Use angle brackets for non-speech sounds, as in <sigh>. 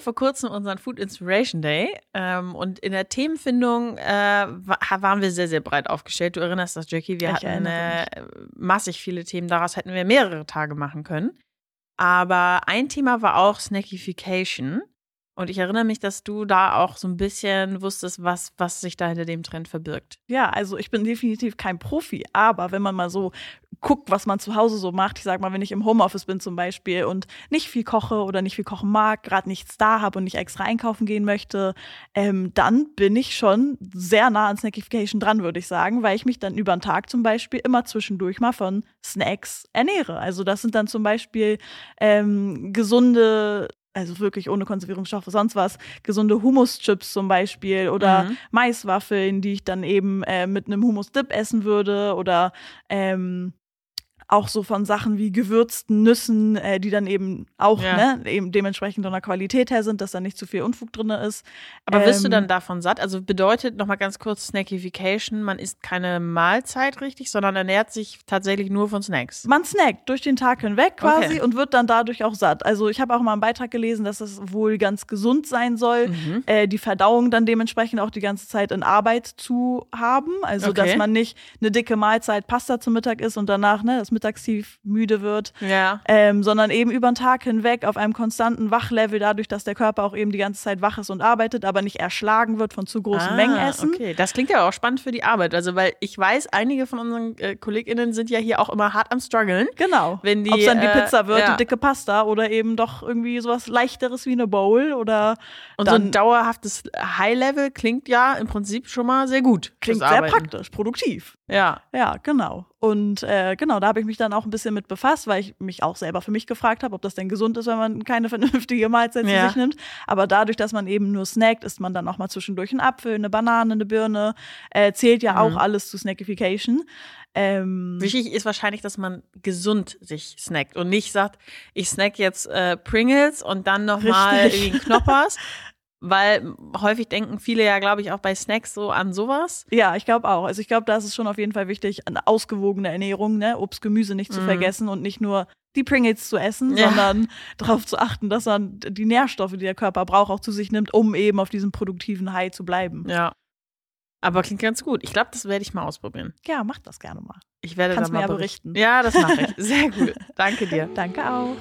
vor kurzem unseren Food Inspiration Day ähm, und in der Themenfindung äh, waren wir sehr, sehr breit aufgestellt. Du erinnerst das, Jackie? Wir Ich hatten erinnere äh, massig viele Themen. Daraus hätten wir mehrere Tage machen können. Aber ein Thema war auch Snackification. Und ich erinnere mich, dass du da auch so ein bisschen wusstest, was, was sich da hinter dem Trend verbirgt. Ja, also ich bin definitiv kein Profi, aber wenn man mal so guckt, was man zu Hause so macht, ich sag mal, wenn ich im Homeoffice bin zum Beispiel und nicht viel koche oder nicht viel kochen mag, gerade nichts da habe und nicht extra einkaufen gehen möchte, ähm, dann bin ich schon sehr nah an Snackification dran, würde ich sagen, weil ich mich dann über den Tag zum Beispiel immer zwischendurch mal von Snacks ernähre. Also das sind dann zum Beispiel ähm, gesunde also wirklich ohne Konservierungsstoffe, sonst was, gesunde Hummuschips zum Beispiel oder Mhm. Maiswaffeln, die ich dann eben äh, mit einem Hummus-Dip essen würde oder ähm, auch so von Sachen wie gewürzten Nüssen, äh, die dann eben auch Ja. ne, eben dementsprechend von der Qualität her sind, dass da nicht zu viel Unfug drin ist. Aber wirst du Ähm, dann davon satt? Also bedeutet nochmal ganz kurz Snackification, man isst keine Mahlzeit richtig, sondern ernährt sich tatsächlich nur von Snacks. Man snackt durch den Tag hinweg quasi Okay. und wird dann dadurch auch satt. Also ich habe auch mal einen Beitrag gelesen, dass es wohl ganz gesund sein soll, Mhm. äh, die Verdauung dann dementsprechend auch die ganze Zeit in Arbeit zu haben. Also Okay. dass man nicht eine dicke Mahlzeit Pasta zum Mittag isst und danach ne, das Mittagstief müde wird. Ja. Ähm, sondern eben über den Tag hinweg auf einem konstanten Wachlevel, dadurch, dass der Körper auch eben die ganze Zeit wach ist und arbeitet, aber nicht erschlagen wird von zu großen Mengen Essen. Ah, Okay, das klingt ja auch spannend für die Arbeit. Also, weil ich weiß, einige von unseren äh, KollegInnen sind ja hier auch immer hart am struggeln. Genau. Wenn die, Ob es dann die äh, Pizza wird, ja. die dicke Pasta oder eben doch irgendwie sowas leichteres wie eine Bowl oder Und so ein dauerhaftes High-Level klingt ja im Prinzip schon mal sehr gut. klingt sehr praktisch, produktiv. Ja. Ja, genau. Und äh, genau, da habe ich mich dann auch ein bisschen mit befasst, weil ich mich auch selber für mich gefragt habe, ob das denn gesund ist, wenn man keine <laughs> vernünftige Mahlzeit Ja. zu sich nimmt. Aber dadurch, dass man eben nur snackt, isst man dann auch mal zwischendurch einen Apfel, eine Banane, eine Birne. Äh, zählt ja Mhm. auch alles zu Snackification. Ähm, Wichtig ist wahrscheinlich, dass man gesund sich snackt und nicht sagt, ich snack jetzt äh, Pringles und dann nochmal irgendwie Knoppers. <laughs> Weil häufig denken viele ja, glaube ich, auch bei Snacks so an sowas. Ja, ich glaube auch. Also ich glaube, da ist es schon auf jeden Fall wichtig, eine ausgewogene Ernährung, ne? Obst, Gemüse nicht zu Mhm. vergessen und nicht nur die Pringles zu essen, Ja. sondern <laughs> darauf zu achten, dass man die Nährstoffe, die der Körper braucht, auch zu sich nimmt, um eben auf diesem produktiven High zu bleiben. Ja. Aber klingt ganz gut. Ich glaube, das werde ich mal ausprobieren. Ja, mach das gerne mal. Ich werde Kannst da mal berichten. berichten. Ja, das mache ich. Sehr gut. Danke dir. <laughs> Danke auch.